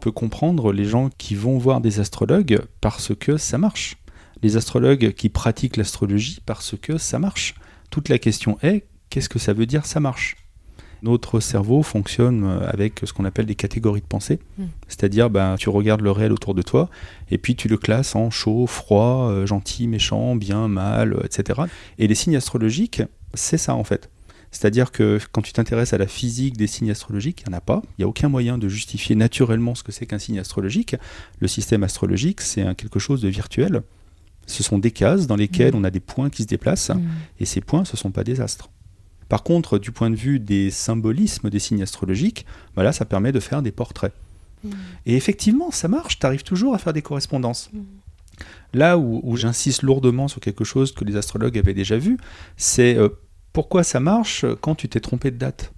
peut comprendre les gens qui vont voir des astrologues parce que ça marche. Les astrologues qui pratiquent l'astrologie parce que ça marche. Toute la question est, qu'est-ce que ça veut dire ça marche? Notre cerveau fonctionne euh, avec ce qu'on appelle des catégories de pensée, hmm. c'est-à-dire ben, tu regardes le réel autour de toi et puis tu le classes en chaud, froid, euh, gentil, méchant, bien, mal, etc. Et les signes astrologiques, c'est ça en fait. C'est-à-dire que quand tu t'intéresses à la physique des signes astrologiques, il n'y en a pas. Il n'y a aucun moyen de justifier naturellement ce que c'est qu'un signe astrologique. Le système astrologique, c'est quelque chose de virtuel. Ce sont des cases dans lesquelles mm. on a des points qui se déplacent, mm. et ces points, ce ne sont pas des astres. Par contre, du point de vue des symbolismes des signes astrologiques, bah ça permet de faire des portraits. Mm. Et effectivement, ça marche, tu arrives toujours à faire des correspondances. Là où, j'insiste lourdement sur quelque chose que les astrologues avaient déjà vu, c'est euh, pourquoi ça marche quand tu t'es trompé de date?